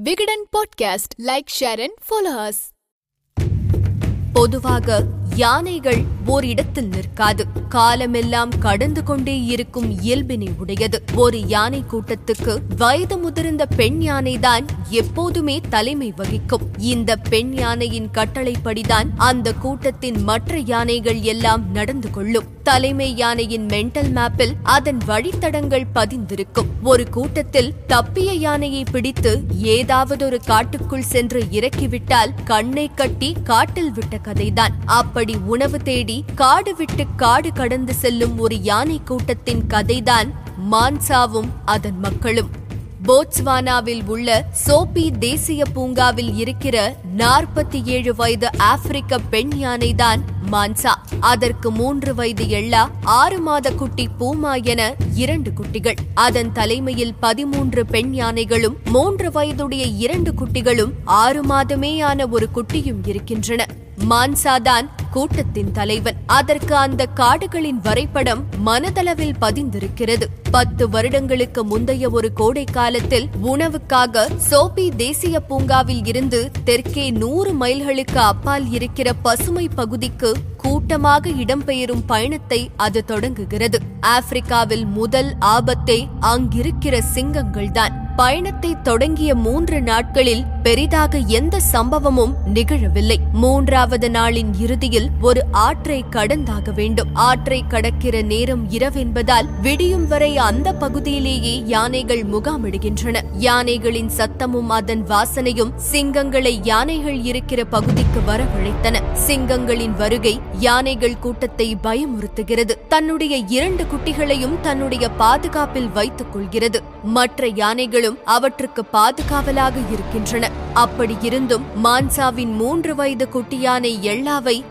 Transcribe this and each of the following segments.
Vigadan Podcast. Like, share, and follow us. பொதுவாக யானைகள் ஓரிடத்தில் நிற்காது. காலமெல்லாம் கடந்து கொண்டே இருக்கும் இயல்பினை உடையது. ஒரு யானை கூட்டத்துக்கு வயது முதிர்ந்த பெண் யானைதான் எப்போதுமே தலைமை வகிக்கும். இந்த பெண் யானையின் கட்டளைப்படிதான் அந்த கூட்டத்தின் மற்ற யானைகள் எல்லாம் நடந்து கொள்ளும். தலைமை யானையின் மென்டல் மேப்பில் அதன் வழித்தடங்கள் பதிந்திருக்கும். ஒரு கூட்டத்தில் தப்பிய யானையை பிடித்து ஏதாவது ஒரு காட்டுக்குள் சென்று இறக்கிவிட்டால் கண்ணை கட்டி காட்டில் விட்ட கதைதான் அப்படி உணவு தேடி காடு விட்டு காடு கடந்து செல்லும் ஒரு யானை கூட்டத்தின் கதைதான் மான்சாவும் அதன் மக்களும். போட்ஸ்வானாவில் உள்ள சோபி தேசிய பூங்காவில் இருக்கிற நாற்பத்தி ஏழு வயது ஆப்பிரிக்க பெண் யானைதான் மான்சா. அதற்கு மூன்று வயது எள்ளா ஆறு மாத குட்டி பூமா என இரண்டு குட்டிகள். அதன் தலைமையில் பதிமூன்று பெண் யானைகளும் மூன்று வயதுடைய இரண்டு குட்டிகளும் ஆறு மாதமேயான ஒரு குட்டியும் இருக்கின்றன. மான்சாதான் கூட்டத்தின் தலைவன். அதற்கு அந்த காடுகளின் வரைபடம் மனதளவில் பதிந்திருக்கிறது. பத்து வருடங்களுக்கு முந்தைய ஒரு கோடை காலத்தில் உணவுக்காக சோபி தேசிய பூங்காவில் இருந்து தெற்கே நூறு மைல்களுக்கு அப்பால் இருக்கிற பசுமை பகுதிக்கு கூட்டமாக இடம்பெயரும் பயணத்தை அது தொடங்குகிறது. ஆப்பிரிக்காவில் முதல் ஆபத்தை அங்கிருக்கிற சிங்கங்கள்தான். பயணத்தை தொடங்கிய மூன்று நாட்களில் பெரிதாக எந்த சம்பவமும் நிகழவில்லை. மூன்றாவது நாளின் இறுதியில் ஒரு ஆற்றை கடந்தாக வேண்டும். ஆற்றை கடக்கிற நேரம் இரவென்பதால் விடியும் வரை அந்த பகுதியிலேயே யானைகள் முகாமிடுகின்றன. யானைகளின் சத்தமும் அதன் வாசனையும் சிங்கங்களை யானைகள் இருக்கிற பகுதிக்கு வரவழைத்தன. சிங்கங்களின் வருகை யானைகள் கூட்டத்தை பயமுறுத்துகிறது. தன்னுடைய இரண்டு குட்டிகளையும் தன்னுடைய பாதுகாப்பில் வைத்துக் கொள்கிறது. மற்ற யானைகளும் அவற்றுக்கு பாதுகாவலாக இருக்கின்றன. அப்படி இருந்தும் மான்சாவின் மூன்று வயது குட்டி யானை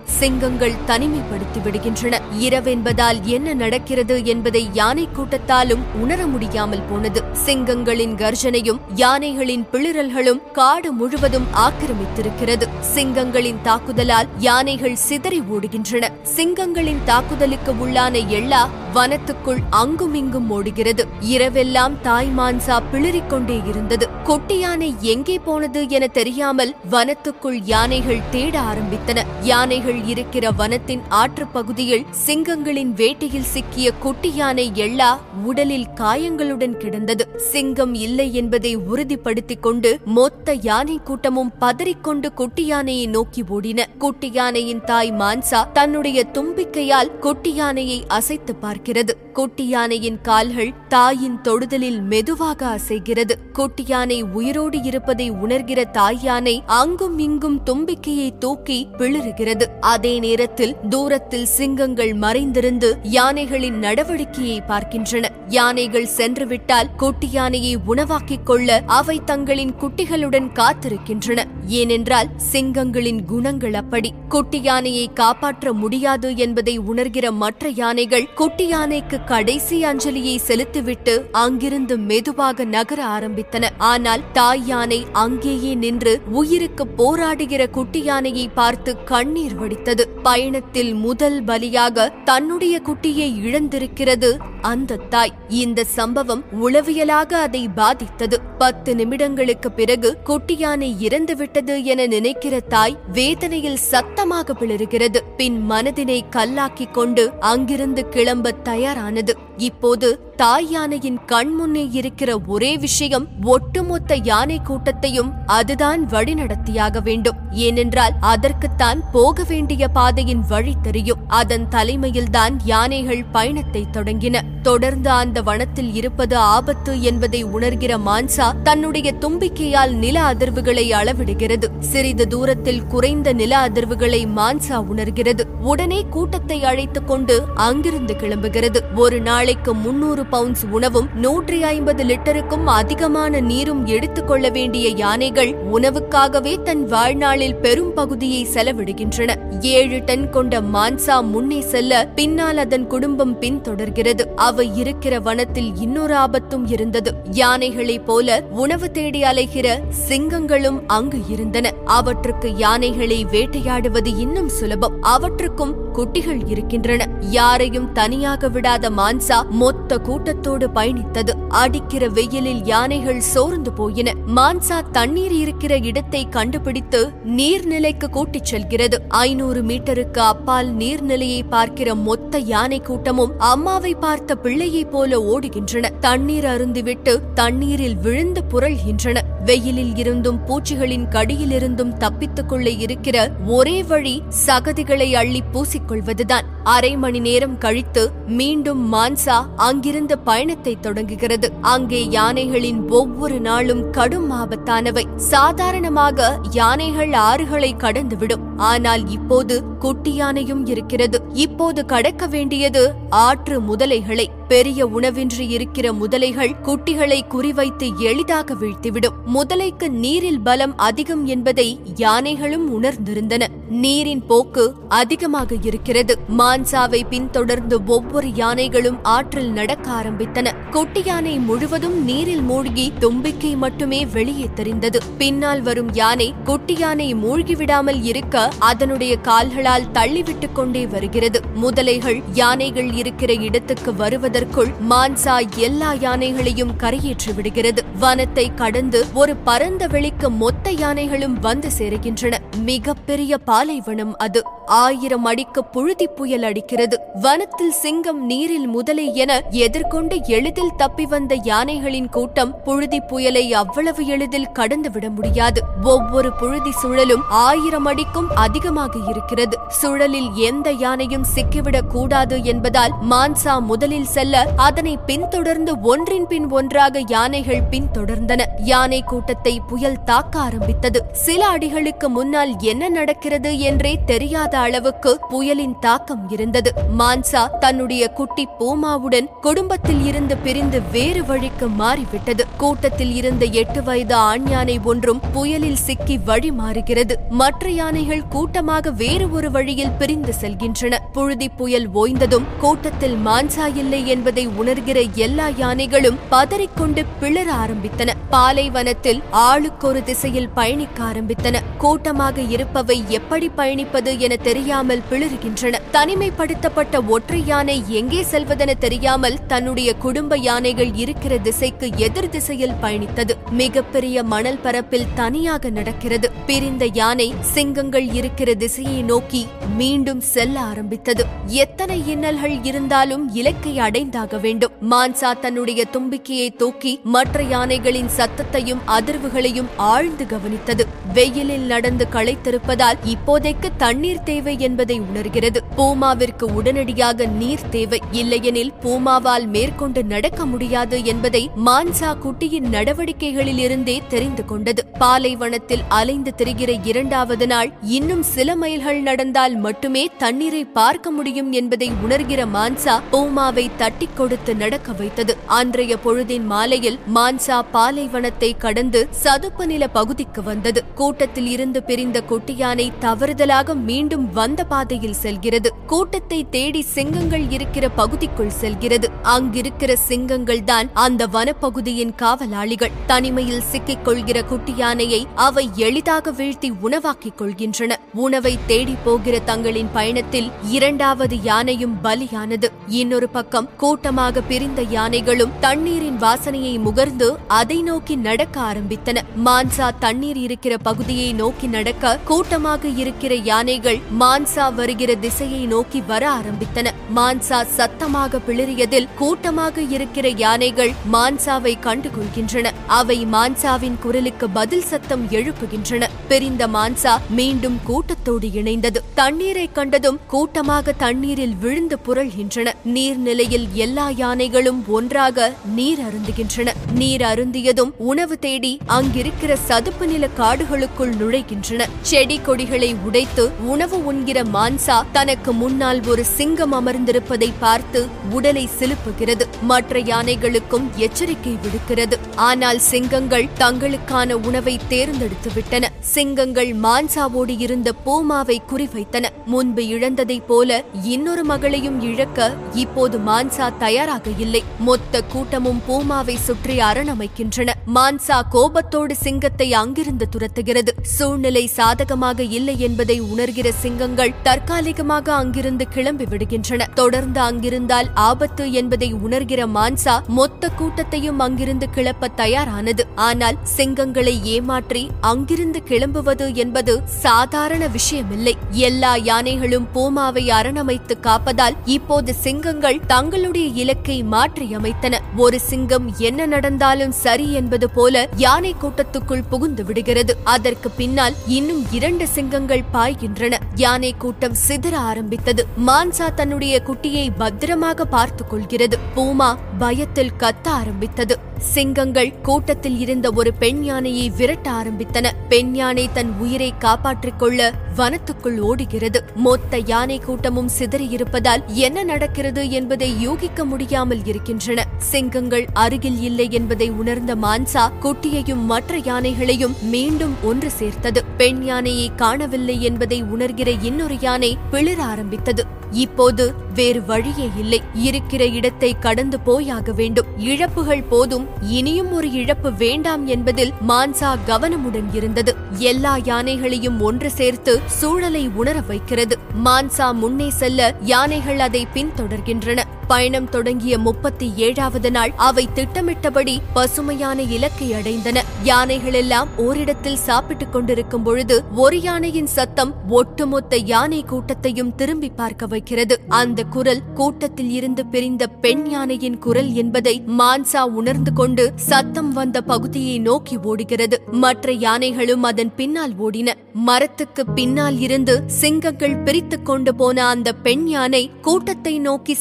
சிங்கங்கள் தனிமைப்படுத்தி விடுகின்றன. இரவென்பதால் என்ன நடக்கிறது என்பதை யானை கூட்டத்தாலும் உணர முடியாமல் போனது. சிங்கங்களின் கர்ஜனையும் யானைகளின் பிளிரல்களும் காடு முழுவதும் ஆக்கிரமித்திருக்கிறது. சிங்கங்களின் தாக்குதலால் யானைகள் சிதறி ஓடுகின்றன. சிங்கங்களின் தாக்குதலுக்கு உள்ளான எல்லா வனத்துக்குள் அங்குமிங்கும் ஓடுகிறது. இரவெல்லாம் தாய் மான்சா பிளிரிக் கொண்டே இருந்தது. குட்டி யானை எங்கே போனது என தெரியாமல் வனத்துக்குள் யானைகள் தேட ஆரம்பித்தன. யானைகள் இருக்கிற வனத்தின் ஆற்றுப்பகுதியில் சிங்கங்களின் வேட்டையில் சிக்கிய குட்டி யானை எல்லா உடலில் காயங்களுடன் கிடந்தது. சிங்கம் இல்லை என்பதை உறுதிப்படுத்திக் கொண்டு மொத்த யானை கூட்டமும் பதறிக்கொண்டு குட்டி யானையை நோக்கி ஓடின. குட்டி யானையின் தாய் மான்சா தன்னுடைய தும்பிக்கையால் குட்டி யானையை அசைத்து பார்க்கிறது. குட்டி யானையின் கால்கள் தாயின் தொடுதலில் மெதுவாக அசைகிறது. குட்டி குட்டியானை உயிரோடு இருப்பதை உணர்கிற தாய் யானை அங்கும் இங்கும் தும்பிக்கையை தூக்கி பிளறுகிறது. அதே நேரத்தில் தூரத்தில் சிங்கங்கள் மறைந்திருந்து யானைகளின் நடவடிக்கையை பார்க்கின்றன. யானைகள் சென்றுவிட்டால் குட்டி யானையை உணவாக்கிக் கொள்ள அவை தங்களின் குட்டிகளுடன் காத்திருக்கின்றன. ஏனென்றால் சிங்கங்களின் குணங்கள் அப்படி. குட்டி யானையை காப்பாற்ற முடியாது என்பதை உணர்கிற மற்ற யானைகள் குட்டி யானைக்கு கடைசி அஞ்சலியை செலுத்திவிட்டு அங்கிருந்து மெதுவாக நகர ஆரம்பித்தன. ஆனால் தாய் யானை அங்கேயே நின்று உயிருக்கு போராடுகிற குட்டி யானையை பார்த்து கண்ணீர் வடித்தது. பயணத்தில் முதல் பலியாக தன்னுடைய குட்டியை இழந்திருக்கிறது அந்த தாய் இந்த சம்பவம் உளவியலாக அதை பாதித்தது. பத்து நிமிடங்களுக்கு பிறகு குட்டியானை இறந்துவிட்டது என நினைக்கிற தாய் வேதனையில் சத்தமாக பிளறுகிறது பின் மனதினை கல்லாக்கிக் கொண்டு அங்கிருந்து கிளம்ப தயாரானது. இப்போது தாய் யானையின் கண் முன்னே இருக்கிற ஒரே விஷயம் ஒட்டுமொத்த யானை கூட்டத்தையும் அதுதான் வழிநடத்தியாக வேண்டும். ஏனென்றால் அதற்குத்தான் போக வேண்டிய பாதையின் வழி தெரியும். அதன் தலைமையில்தான் யானைகள் பயணத்தை தொடங்கின. தொடர்ந்து அந்த வனத்தில் இருப்பது ஆபத்து என்பதை உணர்கிற மான்சா தன்னுடைய தும்பிக்கையால் நில அதிர்வுகளை அளவிடுகிறது. சிறிது தூரத்தில் குறைந்த நில அதிர்வுகளை மான்சா உணர்கிறது. உடனே கூட்டத்தை அழைத்துக் கொண்டு அங்கிருந்து கிளம்புகிறது. ஒரு நாளைக்கு முன்னூறு பவுண்ட்ஸ் உணவும் நூற்றி ஐம்பது லிட்டருக்கும் அதிகமான நீரும் எடுத்துக் கொள்ள வேண்டிய யானைகள் உணவுக்காகவே தன் வாழ்நாளில் பெரும் பகுதியை செலவிடுகின்றன. ஏழு டன் கொண்ட மான்சா முன்னே செல்ல பின்னால் அதன் குடும்பம் பின்தொடர்கிறது. அவை இருக்கிற வனத்தில் இன்னொரு ஆபத்தும் இருந்தது. யானைகளைப் போல உணவு தேடி அலைகிற சிங்கங்களும் அங்கு இருந்தன. அவற்றுக்கு யானைகளை வேட்டையாடுவது இன்னும் சுலபம். அவற்றுக்கும் குட்டிகள் இருக்கின்றன. யாரையும் தனியாக விடாத மான்சா மொத்த கூட்டத்தோடு பயணித்தது. அடிக்கிற வெயிலில் யானைகள் சோர்ந்து போயின. மான்சா தண்ணீர் இருக்கிற இடத்தை கண்டுபிடித்து நீர்நிலைக்கு கூட்டிச் செல்கிறது. ஐநூறு மீட்டருக்கு அப்பால் நீர்நிலையை பார்க்கிற மொத்த யானை கூட்டமும் அம்மாவை பார்த்த பிள்ளையைப் போல ஓடுகின்றன. தண்ணீர் அருந்திவிட்டு தண்ணீரில் விழுந்து புரள்கின்றன. வெயிலில் இருந்தும் பூச்சிகளின் கடியிலிருந்தும் தப்பித்துக் கொள்ள இருக்கிற ஒரே வழி சகதிகளை அள்ளி பூசிக்கொள்வதுதான். அரை மணி நேரம் கழித்து மீண்டும் மான்சா அங்கிருந்த பயணத்தை தொடங்குகிறது. அங்கே யானைகளின் ஒவ்வொரு நாளும் கடும் ஆபத்தானவை. சாதாரணமாக யானைகள் ஆறுகளை கடந்துவிடும். ஆனால் இப்போது குட்டி யானையும் இருக்கிறது. இப்போது கடக்க வேண்டியது ஆற்று முதலைகளை. பெரிய உணவின்றி இருக்கிற முதலைகள் குட்டிகளை குறிவைத்து எளிதாக வீழ்த்திவிடும். முதலைக்கு நீரில் பலம் அதிகம் என்பதை யானைகளும் உணர்ந்திருந்தன. நீரின் போக்கு அதிகமாக இருக்கிறது. மான்சாவை பின்தொடர்ந்து ஒவ்வொரு யானைகளும் ஆற்றில் நடக்க ஆரம்பித்தன. குட்டி யானை முழுவதும் நீரில் மூழ்கி தும்பிக்கை மட்டுமே வெளியே தெரிந்தது. பின்னால் வரும் யானை குட்டி யானை மூழ்கிவிடாமல் இருக்க அதனுடைய கால்களால் தள்ளிவிட்டுக் கொண்டே வருகிறது. முதலைகள் யானைகள் இருக்கிற இடத்துக்கு அதற்குள் மான்சா எல்லா யானைகளையும் கரையேற்றி விடுகிறது. வனத்தை கடந்து ஒரு பரந்த வெளிக்கு மொத்த யானைகளும் வந்து சேருகின்றன. மிகப்பெரிய பாலைவனம் அது. ஆயிரம் அடிக்கு புழுதி புயல் அடிக்கிறது. வனத்தில் சிங்கம் நீரில் முதலை என எதிர்கொண்டு எளிதில் தப்பி வந்த யானைகளின் கூட்டம் புழுதி புயலை அவ்வளவு எளிதில் கடந்து விட முடியாது. ஒவ்வொரு புழுதி சுழலும் ஆயிரம் அடிக்கும் அதிகமாக இருக்கிறது. சுழலில் எந்த யானையும் சிக்கிவிடக் கூடாது என்பதால் மான்சா முதலில் செல்ல அதனை பின்தொடர்ந்து ஒன்றின் பின் ஒன்றாக யானைகள் பின்தொடர்ந்தன. யானை கூட்டத்தை புயல் தாக்க ஆரம்பித்தது. சில அடிகளுக்கு முன்னால் என்ன நடக்கிறது என்றே தெரியாத அளவுக்கு புயலின் தாக்கம் இருந்தது. மான்சா தன்னுடைய குட்டி பூமாவுடன் குடும்பத்தில் இருந்து பிரிந்து வேறு வழிக்கு மாறிவிட்டது. கூட்டத்தில் இருந்த எட்டு வயது ஆண் யானை ஒன்றும் புயலில் சிக்கி வழி மாறுகிறது. மற்ற யானைகள் கூட்டமாக வேறு ஒரு வழியில் பிரிந்து செல்கின்றன. புழுதி புயல் ஓய்ந்ததும் கூட்டத்தில் மான்சா இல்லை என்பதை உணர்கிற எல்லா யானைகளும் பதறிக்கொண்டு பிளர ஆரம்பித்தன. பாலைவனத்தில் ஆளுக்கொரு திசையில் பயணிக்க ஆரம்பித்தன. கூட்டமாக இருப்பவை எப்படி பயணிப்பது என தெரியாமல் பிளறுகின்றன தனிமைப்படுத்தப்பட்ட ஒற்றை யானை எங்கே செல்வதென தெரியாமல் தன்னுடைய குடும்ப யானைகள் இருக்கிற திசைக்கு எதிர் திசையில் பயணித்தது. மிகப்பெரிய மணல் பரப்பில் தனியாக நடக்கிறது. பிரிந்த யானை சிங்கங்கள் இருக்கிற திசையை நோக்கி மீண்டும் செல்ல ஆரம்பித்தது. எத்தனை இன்னல்கள் இருந்தாலும் இலக்கை அடைந்தாக வேண்டும். மான்சா தன்னுடைய தும்பிக்கையை தூக்கி மற்ற யானைகளின் சத்தத்தையும் அதிர்வுகளையும் ஆழ்ந்து கவனித்தது. வெயிலில் நடந்து களைத்திருப்பதால் இப்போதைக்கு தண்ணீர் தேவை என்பதை உணர்கிறது. பூமாவிற்கு உடனடியாக நீர் தேவை. இல்லையெனில் பூமாவால் மேற்கொண்டு நடக்க முடியாது என்பதை மான்சா குட்டியின் நடவடிக்கைகளில் இருந்தே தெரிந்து கொண்டது. பாலைவனத்தில் அலைந்து திரிகிற இரண்டாவது நாள் இன்னும் சில மைல்கள் நடந்தால் மட்டுமே தண்ணீரை பார்க்க முடியும் என்பதை உணர்கிற மான்சா பூமாவை தட்டி கொடுத்து நடக்க வைத்தது. அன்றைய பொழுதின் மாலையில் மான்சா பாலைவனத்தை கடந்து சதுப்பு நில பகுதிக்கு வந்தது. கூட்டத்தில் இருந்து பிரிந்த குட்டியானை தவறுதலாக மீண்டும் வந்த பாதையில் செல்கிறது. கூட்டத்தை தேடி சிங்கங்கள் இருக்கிற பகுதிக்குள் செல்கிறது. அங்கிருக்கிற சிங்கங்கள் தான் அந்த வனப்பகுதியின் காவலாளிகள். தனிமையில் சிக்கிக் கொள்கிற குட்டி யானையை அவை எளிதாக வீழ்த்தி உணவாக்கிக் கொள்கின்றன. உணவை தேடி போகிற தங்களின் பயணத்தில் இரண்டாவது யானையும் பலியானது. இன்னொரு பக்கம் கூட்டமாக பிரிந்த யானைகளும் தண்ணீரின் வாசனையை முகர்ந்து அதை நோக்கி நடக்க ஆரம்பித்தன. மான்சா தண்ணீர் இருக்கிற பகுதியை நோக்கி நடக்க கூட்டமாக இருக்கிற யானைகள் மான்சா வருகிற திசையை நோக்கி வர ஆரம்பித்தன. மான்சா சத்தமாக பிளிரியதில் கூட்டமாக இருக்கிற யானைகள் மான்சாவை கண்டுகொள்கின்றன. அவை மான்சாவின் குரலுக்கு பதில் சத்தம் எழுப்புகின்றன. பிரிந்த மான்சா மீண்டும் கூட்டத்தோடு இணைந்தது. தண்ணீரை கண்டதும் கூட்டமாக தண்ணீரில் விழுந்து புரள்கின்றன. நீர்நிலையில் எல்லா யானைகளும் ஒன்றாக நீர் அருந்துகின்றன. நீர் அருந்தியதும் உணவு தேடி அங்கிருக்கிற சதுப்பு நில காடுகளுக்குள் நுழைகின்றன. செடி கொடிகளை உடைத்து உணவு உண்கிற மான்சா தனக்கு முன்னால் ஒரு சிங்கம் அமர்ந்திருப்பதை பார்த்து உடலை சிலுப்புகிறது. மற்ற யானைகளுக்கும் எச்சரிக்கை விடுக்கிறது. ஆனால் சிங்கங்கள் தங்களுக்கான உணவை தேர்ந்தெடுத்துவிட்டன. சிங்கங்கள் மான்சாவோடு இருந்த பூமாவை குறிவைத்தன. முன்பு இழந்ததைப் போல இன்னொரு மகளையும் இழக்க இப்போது மான்சா தயாராக இல்லை. மொத்த கூட்டமும் பூமாவை சுற்றி அரணமைக்கின்றன மான்சா கோபத்தோடு சிங்கத்தை அங்கிருந்து துரத்துகிறது. சூழ்நிலை சாதகமாக இல்லை என்பதை உணர்கிற சிங்கங்கள் தற்காலிகமாக அங்கிருந்து கிளம்பி விடுகின்றன தொடர்ந்து அங்கிருந்தால் ஆபத்து என்பதை உணர்கிற மான்சா மொத்த கூட்டத்தையும் அங்கிருந்து கிளப்ப தயாரானது. ஆனால் சிங்கங்களை ஏமாற்றி அங்கிருந்து கிளம்புவது என்பது சாதாரண விஷயமில்லை. எல்லா யானைகளும் பூமாவை அரணமைத்து காப்பதால் இப்போது சிங்கங்கள் தங்களுடைய இலக்கை மாற்றியமைத்தன. ஒரு சிங்கம் என்ன நடந்தாலும் சரி என்பது போல யானை கூட்டத்துக்குள் புகுந்து விடுகிறது. அதற்கு பின்னால் இன்னும் இரண்டு சிங்கங்கள் பாய்கின்றன. யானை கூட்டம் சிதற ஆரம்பித்தது. மான்சா தன்னுடைய குட்டியை பத்திரமாக பார்த்துக் கொள்கிறது. பூமா பயத்தில் கத்த ஆரம்பித்தது. சிங்கங்கள் கூட்டத்தில் இருந்த ஒரு பெண் யானையை விரட்ட ஆரம்பித்தன. பெண் யானை தன் உயிரை காப்பாற்றிக் கொள்ள வனத்துக்குள் ஓடுகிறது. மொத்த யானை கூட்டமும் சிதறியிருப்பதால் என்ன நடக்கிறது என்பதை யூகிக்க முடியாமல் இருக்கின்றன. சிங்கங்கள் அருகில் இல்லை என்பதை உணர்ந்த மான்சா குட்டியையும் மற்ற யானைகளையும் மீண்டும் ஒன்று சேர்த்தது. பெண் யானையை காணவில்லை என்பதை உணர்கிற இன்னொரு யானை பிளிர ஆரம்பித்தது. இப்போது வேறு வழியே இல்லை. இருக்கிற இடத்தை கடந்து போயாக வேண்டும். இழப்புகள் போதும் இனியும் ஒரு இழப்பு வேண்டாம் என்பதில் மான்சா கவனமுடன் இருந்தது. எல்லா யானைகளையும் ஒன்று சேர்த்து சூழலை உணர வைக்கிறது. மான்சா முன்னே செல்ல யானைகள் அதை பின்தொடர்கின்றன. பயணம் தொடங்கிய முப்பத்தி ஏழாவது நாள் அவை திட்டமிட்டபடி பசுமையான இலக்கை அடைந்தன. யானைகள் எல்லாம் ஓரிடத்தில் சாப்பிட்டுக் கொண்டிருக்கும் பொழுது ஒரு யானையின் சத்தம் ஒட்டுமொத்த யானை கூட்டத்தையும் திரும்பி பார்க்க வைக்கிறது. அந்த குரல் கூட்டத்தில் இருந்து பிரிந்த பெண் யானையின் குரல் என்பதை மான்சா உணர்ந்து கொண்டு சத்தம் வந்த பகுதியை நோக்கி ஓடுகிறது. மற்ற யானைகளும் அதன் பின்னால் ஓடின. மரத்துக்கு பின்னால் இருந்து சிங்கங்கள் பிரித்துக் கொண்டு போன அந்த பெண் யானை கூட்டத்தை நோக்கி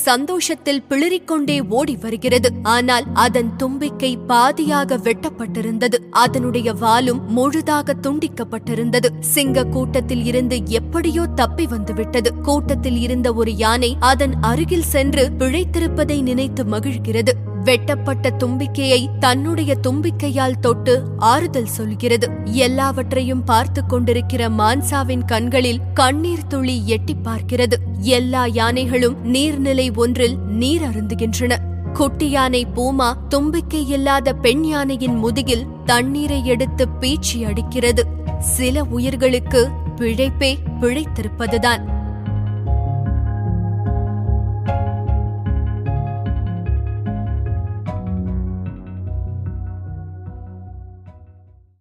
சந்தோஷத்தில் பிளிரிக்கொண்டே ஓடி வருகிறது. ஆனால் அதன் தும்பிக்கை பாதியாக வெட்டப்பட்டிருந்தது. அதனுடைய வாலும் முழுதாக துண்டிக்கப்பட்டிருந்தது. சிங்க கூட்டத்தில் இருந்து எப்படியோ தப்பி வந்துவிட்டது. கூட்டத்தில் இருந்த ஒரு யானை அதன் அருகில் சென்று பிழைத்திருப்பதை நினைத்து மகிழ்கிறது. வெட்டப்பட்ட தும்பிக்கையை தன்னுடைய தும்பிக்கையால் தொட்டு ஆறுதல் சொல்கிறது. எல்லாவற்றையும் பார்த்து கொண்டிருக்கிற மான்சாவின் கண்களில் கண்ணீர் துளி எட்டி பார்க்கிறது. எல்லா யானைகளும் நீர்நிலை ஒன்றில் நீர் அருந்துகின்றன. குட்டி யானை பூமா தும்பிக்கை இல்லாத பெண் யானையின் முதுகில் தண்ணீரை எடுத்து பீச்சி அடிக்கிறது. சில உயிர்களுக்கு பிழைப்பே பிழைத்திருப்பதுதான்.